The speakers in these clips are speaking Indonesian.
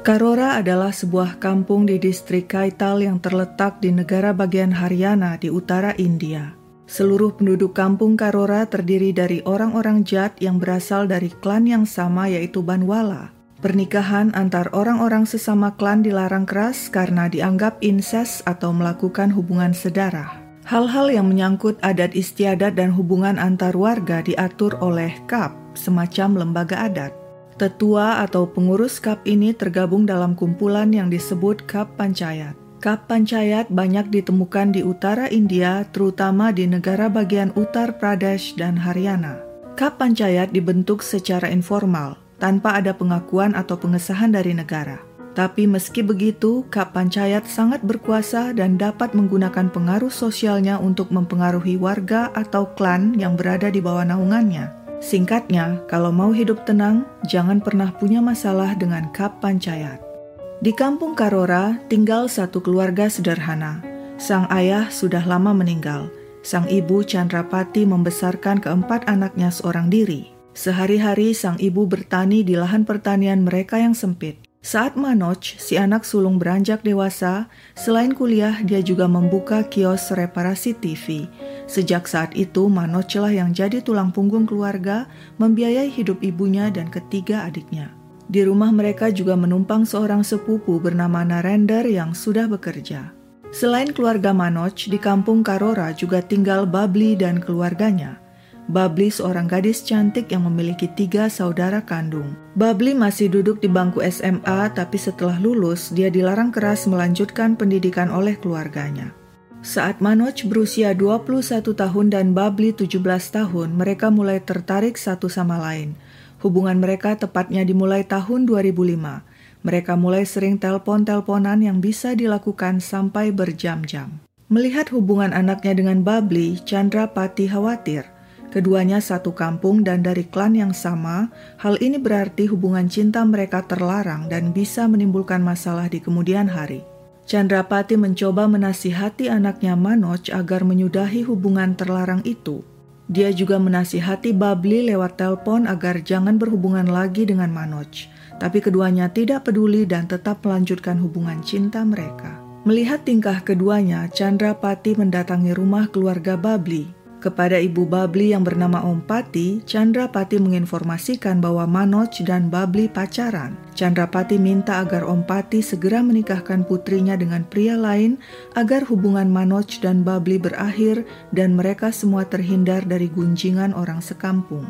Karora adalah sebuah kampung di distrik Kaital yang terletak di negara bagian Haryana di utara India. Seluruh penduduk kampung Karora terdiri dari orang-orang Jat yang berasal dari klan yang sama yaitu Banwala. Pernikahan antar orang-orang sesama klan dilarang keras karena dianggap inses atau melakukan hubungan sedarah. Hal-hal yang menyangkut adat istiadat dan hubungan antar warga diatur oleh KAP, semacam lembaga adat. Tetua atau pengurus KAP ini tergabung dalam kumpulan yang disebut KAP Panchayat. KAP Panchayat banyak ditemukan di utara India, terutama di negara bagian Uttar Pradesh dan Haryana. KAP Panchayat dibentuk secara informal, tanpa ada pengakuan atau pengesahan dari negara. Tapi meski begitu, KAP Panchayat sangat berkuasa dan dapat menggunakan pengaruh sosialnya untuk mempengaruhi warga atau klan yang berada di bawah naungannya. Singkatnya, kalau mau hidup tenang, jangan pernah punya masalah dengan Kap Pancayat. Di kampung Karora tinggal satu keluarga sederhana. Sang ayah sudah lama meninggal. Sang ibu Chandrapati membesarkan keempat anaknya seorang diri. Sehari-hari sang ibu bertani di lahan pertanian mereka yang sempit. Saat Manoj, si anak sulung beranjak dewasa, selain kuliah dia juga membuka kios reparasi TV Sejak saat itu, Manoj lah yang jadi tulang punggung keluarga, membiayai hidup ibunya dan ketiga adiknya. Di rumah mereka juga menumpang seorang sepupu bernama Narender yang sudah bekerja. Selain keluarga Manoj, di kampung Karora juga tinggal Babli dan keluarganya. Babli seorang gadis cantik yang memiliki tiga saudara kandung. Babli masih duduk di bangku SMA, tapi setelah lulus, dia dilarang keras melanjutkan pendidikan oleh keluarganya. Saat Manoj berusia 21 tahun dan Babli 17 tahun, mereka mulai tertarik satu sama lain. Hubungan mereka tepatnya dimulai tahun 2005. Mereka mulai sering telpon-telponan yang bisa dilakukan sampai berjam-jam. Melihat hubungan anaknya dengan Babli, Chandra Pati khawatir. Keduanya satu kampung dan dari klan yang sama, hal ini berarti hubungan cinta mereka terlarang dan bisa menimbulkan masalah di kemudian hari. Chandrapati mencoba menasihati anaknya Manoj agar menyudahi hubungan terlarang itu. Dia juga menasihati Babli lewat telepon agar jangan berhubungan lagi dengan Manoj. Tapi keduanya tidak peduli dan tetap melanjutkan hubungan cinta mereka. Melihat tingkah keduanya, Chandrapati mendatangi rumah keluarga Babli kepada ibu Babli yang bernama Om Pati, Chandra Pati menginformasikan bahwa Manoj dan Babli pacaran. Chandra Pati minta agar Om Pati segera menikahkan putrinya dengan pria lain agar hubungan Manoj dan Babli berakhir dan mereka semua terhindar dari gunjingan orang sekampung.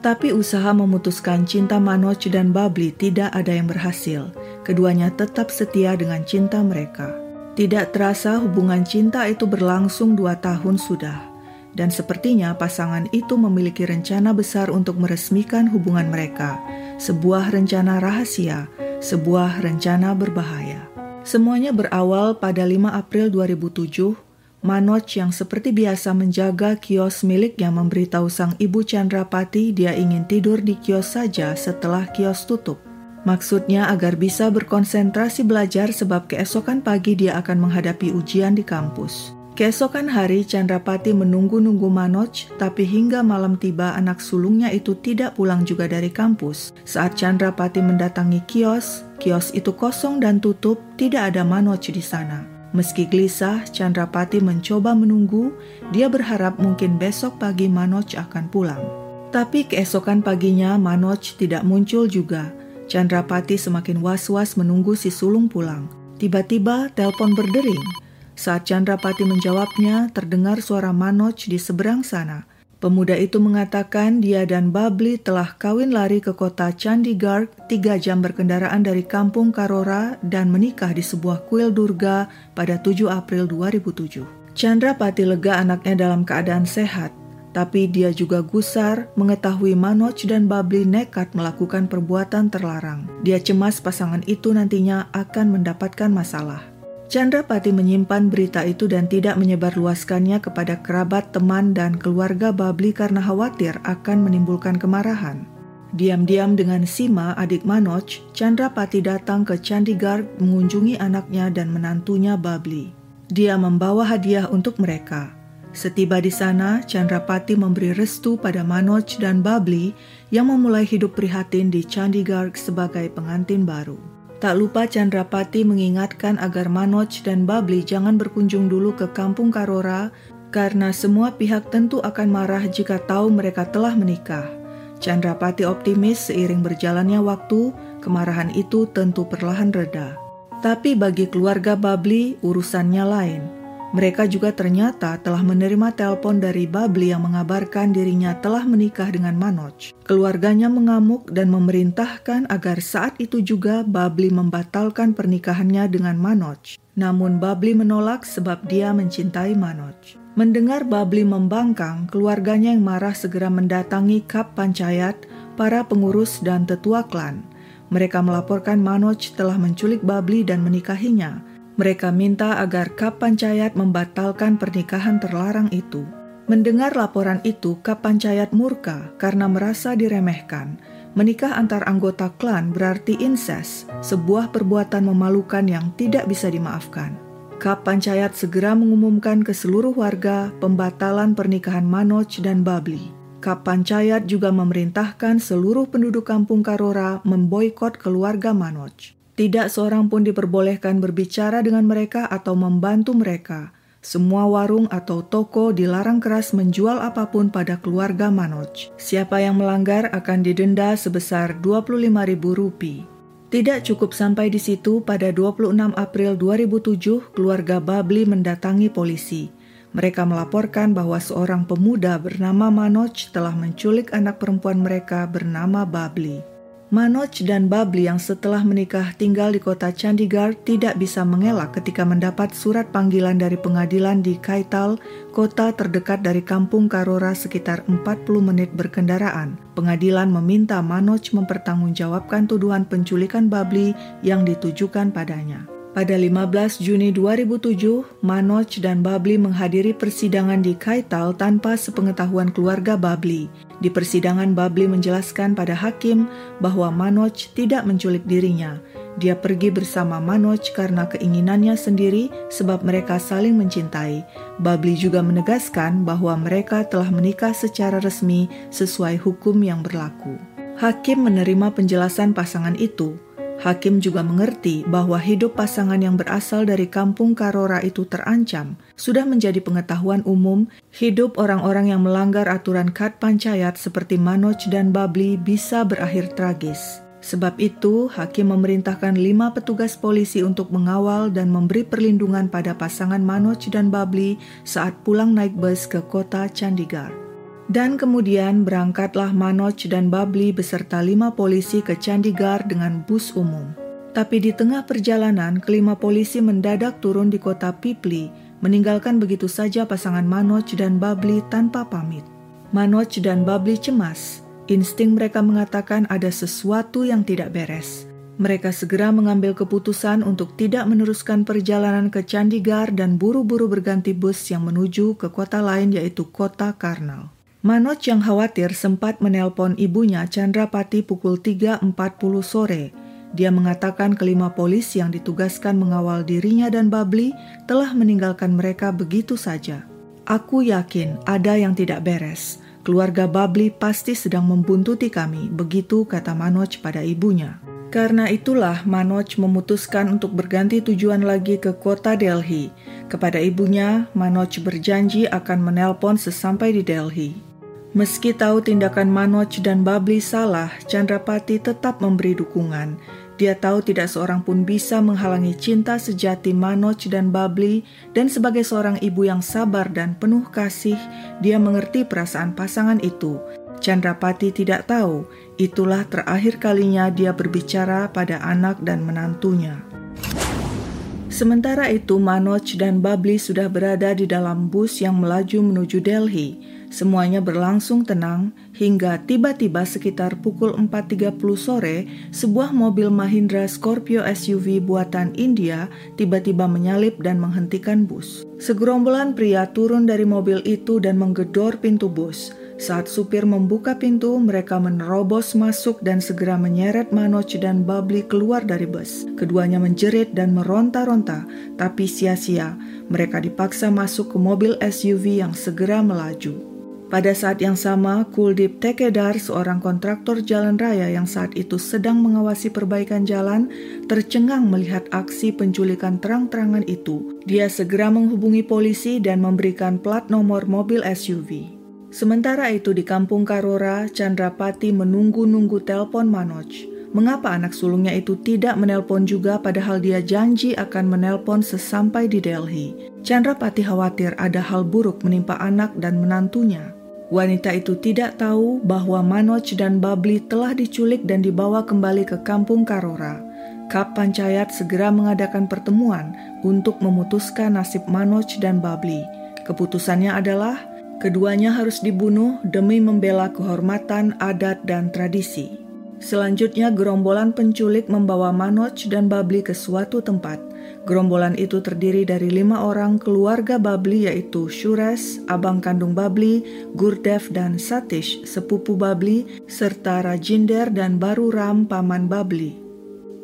Tapi usaha memutuskan cinta Manoj dan Babli tidak ada yang berhasil. Keduanya tetap setia dengan cinta mereka. Tidak terasa hubungan cinta itu berlangsung dua tahun sudah dan sepertinya pasangan itu memiliki rencana besar untuk meresmikan hubungan mereka, sebuah rencana rahasia, sebuah rencana berbahaya. Semuanya berawal pada 5 April 2007, Manoj yang seperti biasa menjaga kios miliknya memberitahu sang ibu Chandrapati dia ingin tidur di kios saja setelah kios tutup. Maksudnya agar bisa berkonsentrasi belajar sebab keesokan pagi dia akan menghadapi ujian di kampus. Keesokan hari Chandrapati menunggu-nunggu Manoj, tapi hingga malam tiba anak sulungnya itu tidak pulang juga dari kampus. Saat Chandrapati mendatangi kios, kios itu kosong dan tutup, tidak ada Manoj di sana. Meski gelisah, Chandrapati mencoba menunggu, dia berharap mungkin besok pagi Manoj akan pulang. Tapi keesokan paginya Manoj tidak muncul juga. Chandrapati semakin was-was menunggu si sulung pulang. Tiba-tiba telepon berdering. Saat Chandrapati menjawabnya, terdengar suara Manoj di seberang sana. Pemuda itu mengatakan dia dan Babli telah kawin lari ke kota Chandigarh tiga jam berkendaraan dari kampung Karora dan menikah di sebuah kuil Durga pada 7 April 2007. Chandrapati lega anaknya dalam keadaan sehat, tapi dia juga gusar mengetahui Manoj dan Babli nekat melakukan perbuatan terlarang. Dia cemas pasangan itu nantinya akan mendapatkan masalah. Chandra Pati menyimpan berita itu dan tidak menyebarluaskannya kepada kerabat, teman, dan keluarga Babli karena khawatir akan menimbulkan kemarahan. Diam-diam dengan Sima, adik Manoj, Chandra Pati datang ke Chandigarh mengunjungi anaknya dan menantunya Babli. Dia membawa hadiah untuk mereka. Setiba di sana, Chandra Pati memberi restu pada Manoj dan Babli yang memulai hidup prihatin di Chandigarh sebagai pengantin baru. Tak lupa Chandrapati mengingatkan agar Manoj dan Babli jangan berkunjung dulu ke kampung Karora karena semua pihak tentu akan marah jika tahu mereka telah menikah. Chandrapati optimis seiring berjalannya waktu, kemarahan itu tentu perlahan reda. Tapi bagi keluarga Babli, urusannya lain. Mereka juga ternyata telah menerima telepon dari Babli yang mengabarkan dirinya telah menikah dengan Manoj. Keluarganya mengamuk dan memerintahkan agar saat itu juga Babli membatalkan pernikahannya dengan Manoj. Namun Babli menolak sebab dia mencintai Manoj. Mendengar Babli membangkang, keluarganya yang marah segera mendatangi Kap Pancayat, para pengurus dan tetua klan. Mereka melaporkan Manoj telah menculik Babli dan menikahinya. Mereka minta agar Kap Pancayat membatalkan pernikahan terlarang itu. Mendengar laporan itu, Kap Pancayat murka karena merasa diremehkan. Menikah antar anggota klan berarti inses, sebuah perbuatan memalukan yang tidak bisa dimaafkan. Kap Pancayat segera mengumumkan ke seluruh warga pembatalan pernikahan Manoj dan Babli. Kap Pancayat juga memerintahkan seluruh penduduk kampung Karora memboikot keluarga Manoj. Tidak seorang pun diperbolehkan berbicara dengan mereka atau membantu mereka. Semua warung atau toko dilarang keras menjual apa pun pada keluarga Manoj. Siapa yang melanggar akan didenda sebesar Rp25.000. Tidak cukup sampai di situ, pada 26 April 2007, keluarga Babli mendatangi polisi. Mereka melaporkan bahwa seorang pemuda bernama Manoj telah menculik anak perempuan mereka bernama Babli. Manoj dan Babli yang setelah menikah tinggal di kota Chandigarh tidak bisa mengelak ketika mendapat surat panggilan dari pengadilan di Kaital, kota terdekat dari kampung Karora sekitar 40 menit berkendaraan. Pengadilan meminta Manoj mempertanggungjawabkan tuduhan penculikan Babli yang ditujukan padanya. Pada 15 Juni 2007, Manoj dan Babli menghadiri persidangan di Kaital tanpa sepengetahuan keluarga Babli. Di persidangan, Babli menjelaskan pada hakim bahwa Manoj tidak menculik dirinya. Dia pergi bersama Manoj karena keinginannya sendiri sebab mereka saling mencintai. Babli juga menegaskan bahwa mereka telah menikah secara resmi sesuai hukum yang berlaku. Hakim menerima penjelasan pasangan itu, Hakim juga mengerti bahwa hidup pasangan yang berasal dari kampung Karora itu terancam. Sudah menjadi pengetahuan umum, hidup orang-orang yang melanggar aturan Kat Pancayat seperti Manoj dan Babli bisa berakhir tragis. Sebab itu, hakim memerintahkan lima petugas polisi untuk mengawal dan memberi perlindungan pada pasangan Manoj dan Babli saat pulang naik bus ke kota Chandigarh. Dan kemudian berangkatlah Manoj dan Babli beserta lima polisi ke Chandigarh dengan bus umum. Tapi di tengah perjalanan, kelima polisi mendadak turun di kota Pipli, meninggalkan begitu saja pasangan Manoj dan Babli tanpa pamit. Manoj dan Babli cemas. Insting mereka mengatakan ada sesuatu yang tidak beres. Mereka segera mengambil keputusan untuk tidak meneruskan perjalanan ke Chandigarh dan buru-buru berganti bus yang menuju ke kota lain yaitu kota Karnal. Manoj yang khawatir sempat menelpon ibunya Chandrapati pukul 3.40 sore. Dia mengatakan kelima polisi yang ditugaskan mengawal dirinya dan Babli telah meninggalkan mereka begitu saja. Aku yakin ada yang tidak beres. Keluarga Babli pasti sedang membuntuti kami, begitu kata Manoj pada ibunya. Karena itulah Manoj memutuskan untuk berganti tujuan lagi ke kota Delhi. Kepada ibunya, Manoj berjanji akan menelpon sesampai di Delhi. Meski tahu tindakan Manoj dan Babli salah, Chandrapati tetap memberi dukungan. Dia tahu tidak seorang pun bisa menghalangi cinta sejati Manoj dan Babli, dan sebagai seorang ibu yang sabar dan penuh kasih, dia mengerti perasaan pasangan itu. Chandrapati tidak tahu, itulah terakhir kalinya dia berbicara pada anak dan menantunya. Sementara itu, Manoj dan Babli sudah berada di dalam bus yang melaju menuju Delhi. Semuanya berlangsung tenang hingga tiba-tiba sekitar pukul 4.30 sore, sebuah mobil Mahindra Scorpio SUV buatan India tiba-tiba menyalip dan menghentikan bus. Segerombolan pria turun dari mobil itu dan menggedor pintu bus. Saat supir membuka pintu, mereka menerobos masuk dan segera menyeret Manoj dan Babli keluar dari bus. Keduanya menjerit dan meronta-ronta, tapi sia-sia. Mereka dipaksa masuk ke mobil SUV yang segera melaju. Pada saat yang sama, Kuldip Tekedar, seorang kontraktor jalan raya yang saat itu sedang mengawasi perbaikan jalan, tercengang melihat aksi penculikan terang-terangan itu. Dia segera menghubungi polisi dan memberikan plat nomor mobil SUV. Sementara itu di kampung Karora, Chandrapati menunggu-nunggu telepon Manoj. Mengapa anak sulungnya itu tidak menelpon juga padahal dia janji akan menelpon sesampai di Delhi? Chandrapati khawatir ada hal buruk menimpa anak dan menantunya. Wanita itu tidak tahu bahwa Manoj dan Babli telah diculik dan dibawa kembali ke kampung Karora. Kap Panchayat segera mengadakan pertemuan untuk memutuskan nasib Manoj dan Babli. Keputusannya adalah keduanya harus dibunuh demi membela kehormatan adat dan tradisi. Selanjutnya gerombolan penculik membawa Manoj dan Babli ke suatu tempat – Gerombolan itu terdiri dari lima orang keluarga Babli yaitu Shures, abang kandung Babli, Gurdev dan Satish, sepupu Babli, serta Rajinder dan Baru Ram, paman Babli.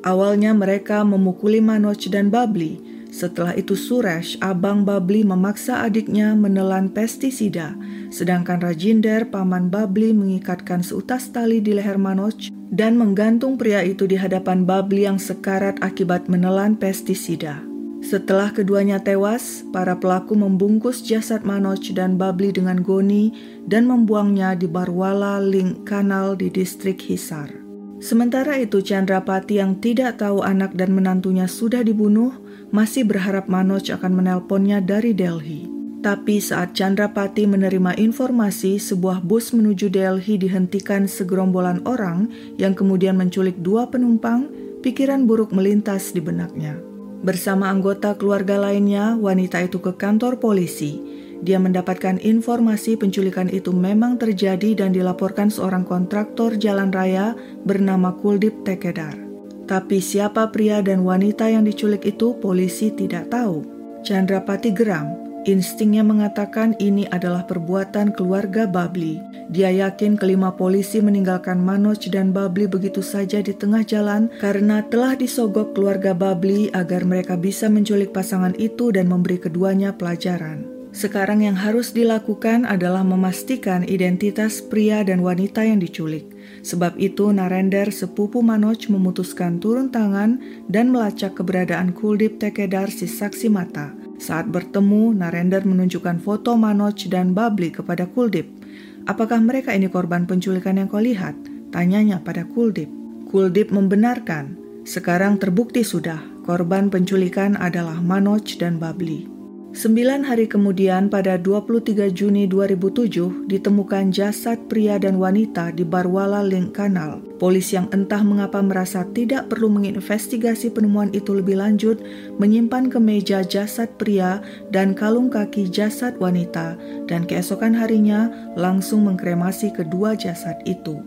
Awalnya mereka memukuli Manoj dan Babli, setelah itu Suresh, abang Babli memaksa adiknya menelan pestisida, sedangkan Rajinder, paman Babli mengikatkan seutas tali di leher Manoj dan menggantung pria itu di hadapan Babli yang sekarat akibat menelan pestisida. Setelah keduanya tewas, para pelaku membungkus jasad Manoj dan Babli dengan goni dan membuangnya di Barwala Link Kanal di distrik Hisar. Sementara itu Chandrapati yang tidak tahu anak dan menantunya sudah dibunuh, masih berharap Manoj akan menelponnya dari Delhi. Tapi saat Chandrapati menerima informasi sebuah bus menuju Delhi dihentikan segerombolan orang yang kemudian menculik dua penumpang, pikiran buruk melintas di benaknya. Bersama anggota keluarga lainnya, wanita itu ke kantor polisi. Dia mendapatkan informasi penculikan itu memang terjadi dan dilaporkan seorang kontraktor jalan raya bernama Kuldip Tekedar. Tapi siapa pria dan wanita yang diculik itu polisi tidak tahu. Chandrapati geram Instingnya mengatakan ini adalah perbuatan keluarga Babli. Dia yakin kelima polisi meninggalkan Manoj dan Babli begitu saja di tengah jalan karena telah disogok keluarga Babli agar mereka bisa menculik pasangan itu dan memberi keduanya pelajaran. Sekarang yang harus dilakukan adalah memastikan identitas pria dan wanita yang diculik. Sebab itu Narender sepupu Manoj memutuskan turun tangan dan melacak keberadaan Kuldip Tekedar si saksi mata – saat bertemu, Narendra menunjukkan foto Manoj dan Babli kepada Kuldip. Apakah mereka ini korban penculikan yang kau lihat? Tanyanya pada Kuldip. Kuldip membenarkan. Sekarang terbukti sudah, korban penculikan adalah Manoj dan Babli. Sembilan hari kemudian pada 23 Juni 2007 ditemukan jasad pria dan wanita di Barwala Link Kanal. Polisi yang entah mengapa merasa tidak perlu menginvestigasi penemuan itu lebih lanjut menyimpan ke meja jasad pria dan kalung kaki jasad wanita dan keesokan harinya langsung mengkremasi kedua jasad itu.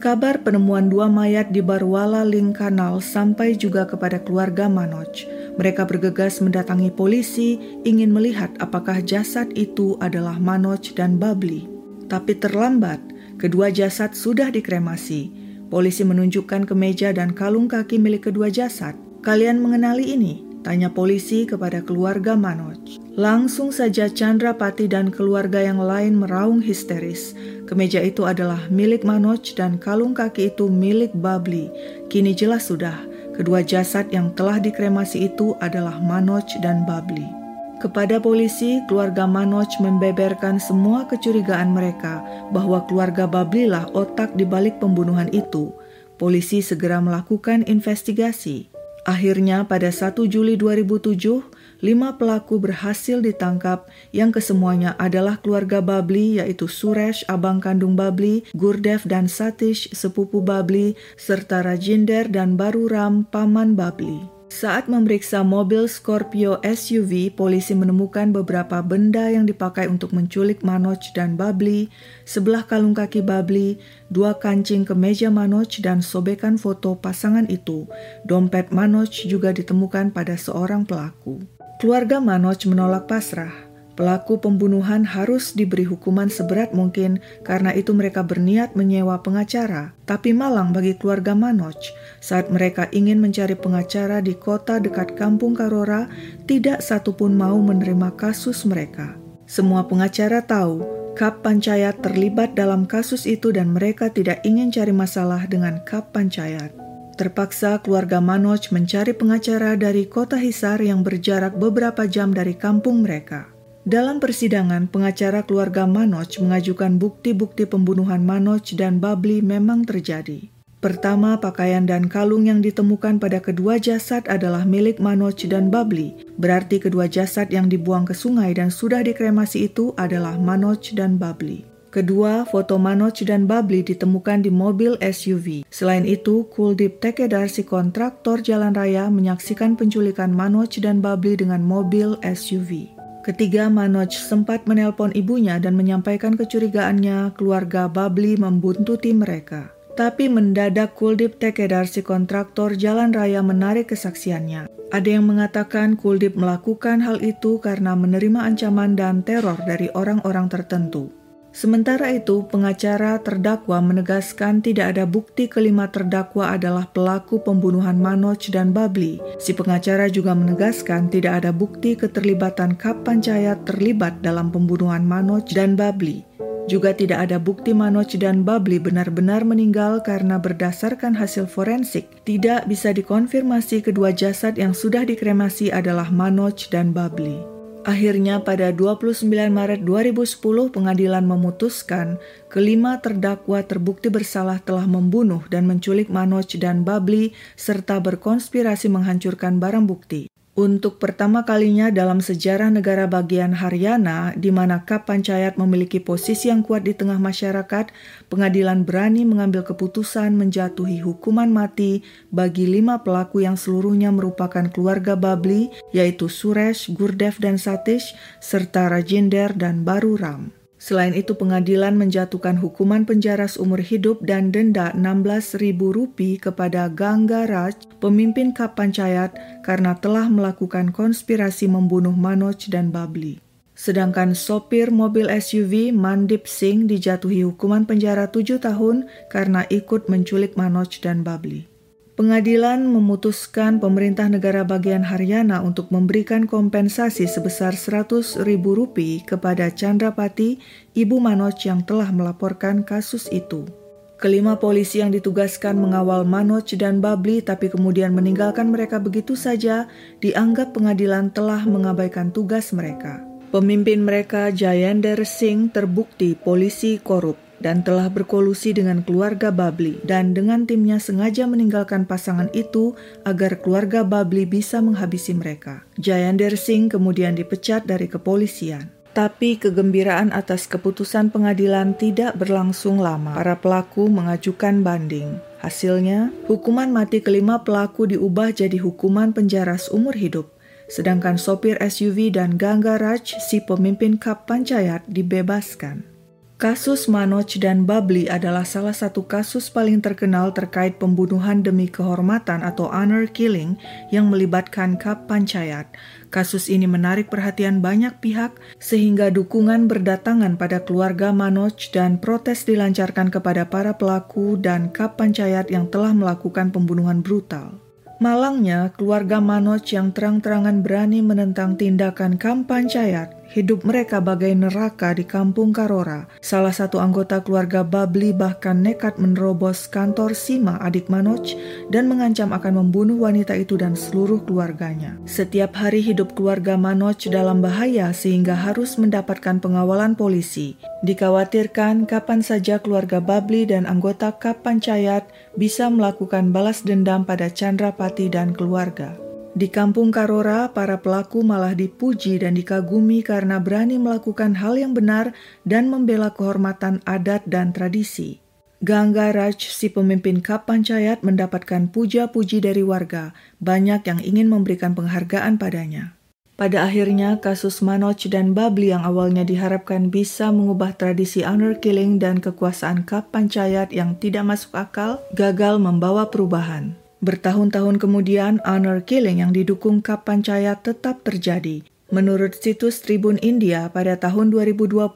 Kabar penemuan dua mayat di Barwala Link Kanal sampai juga kepada keluarga Manoj. Mereka bergegas mendatangi polisi, ingin melihat apakah jasad itu adalah Manoj dan Babli. Tapi terlambat, kedua jasad sudah dikremasi. Polisi menunjukkan kemeja dan kalung kaki milik kedua jasad. Kalian mengenali ini? Tanya polisi kepada keluarga Manoj. Langsung saja Chandra Pati dan keluarga yang lain meraung histeris. Kemeja itu adalah milik Manoj dan kalung kaki itu milik Babli. Kini jelas sudah, Kedua jasad yang telah dikremasi itu adalah Manoj dan Babli. Kepada polisi, keluarga Manoj membeberkan semua kecurigaan mereka bahwa keluarga Babli lah otak di balik pembunuhan itu. Polisi segera melakukan investigasi. Akhirnya pada 1 Juli 2007, lima pelaku berhasil ditangkap yang kesemuanya adalah keluarga Babli yaitu Suresh, abang kandung Babli, Gurdev dan Satish, sepupu Babli, serta Rajinder dan Baruram, paman Babli. Saat memeriksa mobil Scorpio SUV, polisi menemukan beberapa benda yang dipakai untuk menculik Manoj dan Babli, sebelah kalung kaki Babli, dua kancing kemeja Manoj dan sobekan foto pasangan itu. Dompet Manoj juga ditemukan pada seorang pelaku. Keluarga Manoj menolak pasrah. Pelaku pembunuhan harus diberi hukuman seberat mungkin karena itu mereka berniat menyewa pengacara. Tapi malang bagi keluarga Manoj saat mereka ingin mencari pengacara di kota dekat kampung Karora, tidak satupun mau menerima kasus mereka. Semua pengacara tahu Kap Pancayat terlibat dalam kasus itu dan mereka tidak ingin cari masalah dengan Kap Pancayat. Terpaksa keluarga Manoj mencari pengacara dari kota Hisar yang berjarak beberapa jam dari kampung mereka. Dalam persidangan, pengacara keluarga Manoj mengajukan bukti-bukti pembunuhan Manoj dan Babli memang terjadi. Pertama, pakaian dan kalung yang ditemukan pada kedua jasad adalah milik Manoj dan Babli. Berarti kedua jasad yang dibuang ke sungai dan sudah dikremasi itu adalah Manoj dan Babli. Kedua, foto Manoj dan Babli ditemukan di mobil SUV. Selain itu, Kuldip Tekedar si kontraktor jalan raya menyaksikan penculikan Manoj dan Babli dengan mobil SUV. Ketiga, Manoj sempat menelpon ibunya dan menyampaikan kecurigaannya keluarga Babli membuntuti mereka. Tapi mendadak Kuldip Tekedar si kontraktor jalan raya menarik kesaksiannya. Ada yang mengatakan Kuldip melakukan hal itu karena menerima ancaman dan teror dari orang-orang tertentu. Sementara itu, pengacara terdakwa menegaskan tidak ada bukti kelima terdakwa adalah pelaku pembunuhan Manoj dan Babli. Si pengacara juga menegaskan tidak ada bukti keterlibatan Kap Pancayat terlibat dalam pembunuhan Manoj dan Babli. Juga tidak ada bukti Manoj dan Babli benar-benar meninggal karena berdasarkan hasil forensik tidak bisa dikonfirmasi kedua jasad yang sudah dikremasi adalah Manoj dan Babli. Akhirnya pada 29 Maret 2010 pengadilan memutuskan kelima terdakwa terbukti bersalah telah membunuh dan menculik Manoj dan Babli serta berkonspirasi menghancurkan barang bukti. Untuk pertama kalinya dalam sejarah negara bagian Haryana, di mana Kap Pancayat memiliki posisi yang kuat di tengah masyarakat, pengadilan berani mengambil keputusan menjatuhi hukuman mati bagi lima pelaku yang seluruhnya merupakan keluarga Babli, yaitu Suresh, Gurdev, dan Satish, serta Rajinder dan Baru Ram. Selain itu, pengadilan menjatuhkan hukuman penjara seumur hidup dan denda Rp16.000 kepada Gangga Raj, pemimpin Kap Pancayat, karena telah melakukan konspirasi membunuh Manoj dan Babli. Sedangkan sopir mobil SUV Mandip Singh dijatuhi hukuman penjara tujuh tahun karena ikut menculik Manoj dan Babli. Pengadilan memutuskan pemerintah negara bagian Haryana untuk memberikan kompensasi sebesar 100 ribu rupiah kepada Chandrapati, ibu Manoj yang telah melaporkan kasus itu. Kelima polisi yang ditugaskan mengawal Manoj dan Babli tapi kemudian meninggalkan mereka begitu saja dianggap pengadilan telah mengabaikan tugas mereka. Pemimpin mereka Jayender Singh terbukti polisi korup dan telah berkolusi dengan keluarga Babli dan dengan timnya sengaja meninggalkan pasangan itu agar keluarga Babli bisa menghabisi mereka. Jayander Singh kemudian dipecat dari kepolisian. Tapi kegembiraan atas keputusan pengadilan tidak berlangsung lama. Para pelaku mengajukan banding. Hasilnya, hukuman mati kelima pelaku diubah jadi hukuman penjara seumur hidup. Sedangkan sopir SUV dan Gangga Raj, si pemimpin Kap Pancayat, dibebaskan. Kasus Manoj dan Babli adalah salah satu kasus paling terkenal terkait pembunuhan demi kehormatan atau honor killing yang melibatkan Kap Pancayat. Kasus ini menarik perhatian banyak pihak sehingga dukungan berdatangan pada keluarga Manoj dan protes dilancarkan kepada para pelaku dan Kap Pancayat yang telah melakukan pembunuhan brutal. Malangnya, keluarga Manoj yang terang-terangan berani menentang tindakan Kampancayat Hidup mereka bagai neraka di kampung Karora. Salah satu anggota keluarga Babli bahkan nekat menerobos kantor Sima adik Manoj dan mengancam akan membunuh wanita itu dan seluruh keluarganya. Setiap hari hidup keluarga Manoj dalam bahaya sehingga harus mendapatkan pengawalan polisi. Dikhawatirkan kapan saja keluarga Babli dan anggota Kap Pancayat bisa melakukan balas dendam pada Chandrapati dan keluarga. Di kampung Karora, para pelaku malah dipuji dan dikagumi karena berani melakukan hal yang benar dan membela kehormatan adat dan tradisi. Gangga Raj, si pemimpin Kap Pancayat, mendapatkan puja-puji dari warga. Banyak yang ingin memberikan penghargaan padanya. Pada akhirnya, kasus Manoj dan Babli yang awalnya diharapkan bisa mengubah tradisi honor killing dan kekuasaan Kap Pancayat yang tidak masuk akal, gagal membawa perubahan. Bertahun-tahun kemudian, honor killing yang didukung Kap Pancayat tetap terjadi. Menurut situs Tribun India, pada tahun 2020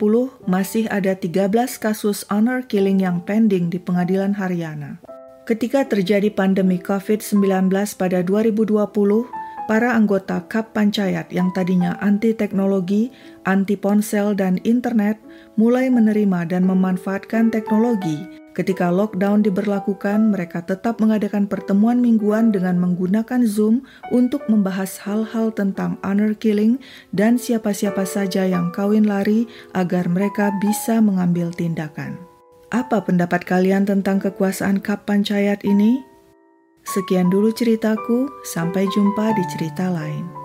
masih ada 13 kasus honor killing yang pending di pengadilan Haryana. Ketika terjadi pandemi COVID-19 pada 2020, para anggota Kap Pancayat yang tadinya anti teknologi, anti ponsel, dan internet mulai menerima dan memanfaatkan teknologi. Ketika lockdown diberlakukan, mereka tetap mengadakan pertemuan mingguan dengan menggunakan Zoom untuk membahas hal-hal tentang honor killing dan siapa-siapa saja yang kawin lari agar mereka bisa mengambil tindakan. Apa pendapat kalian tentang kekuasaan Kap Pancayat ini? Sekian dulu ceritaku, sampai jumpa di cerita lain.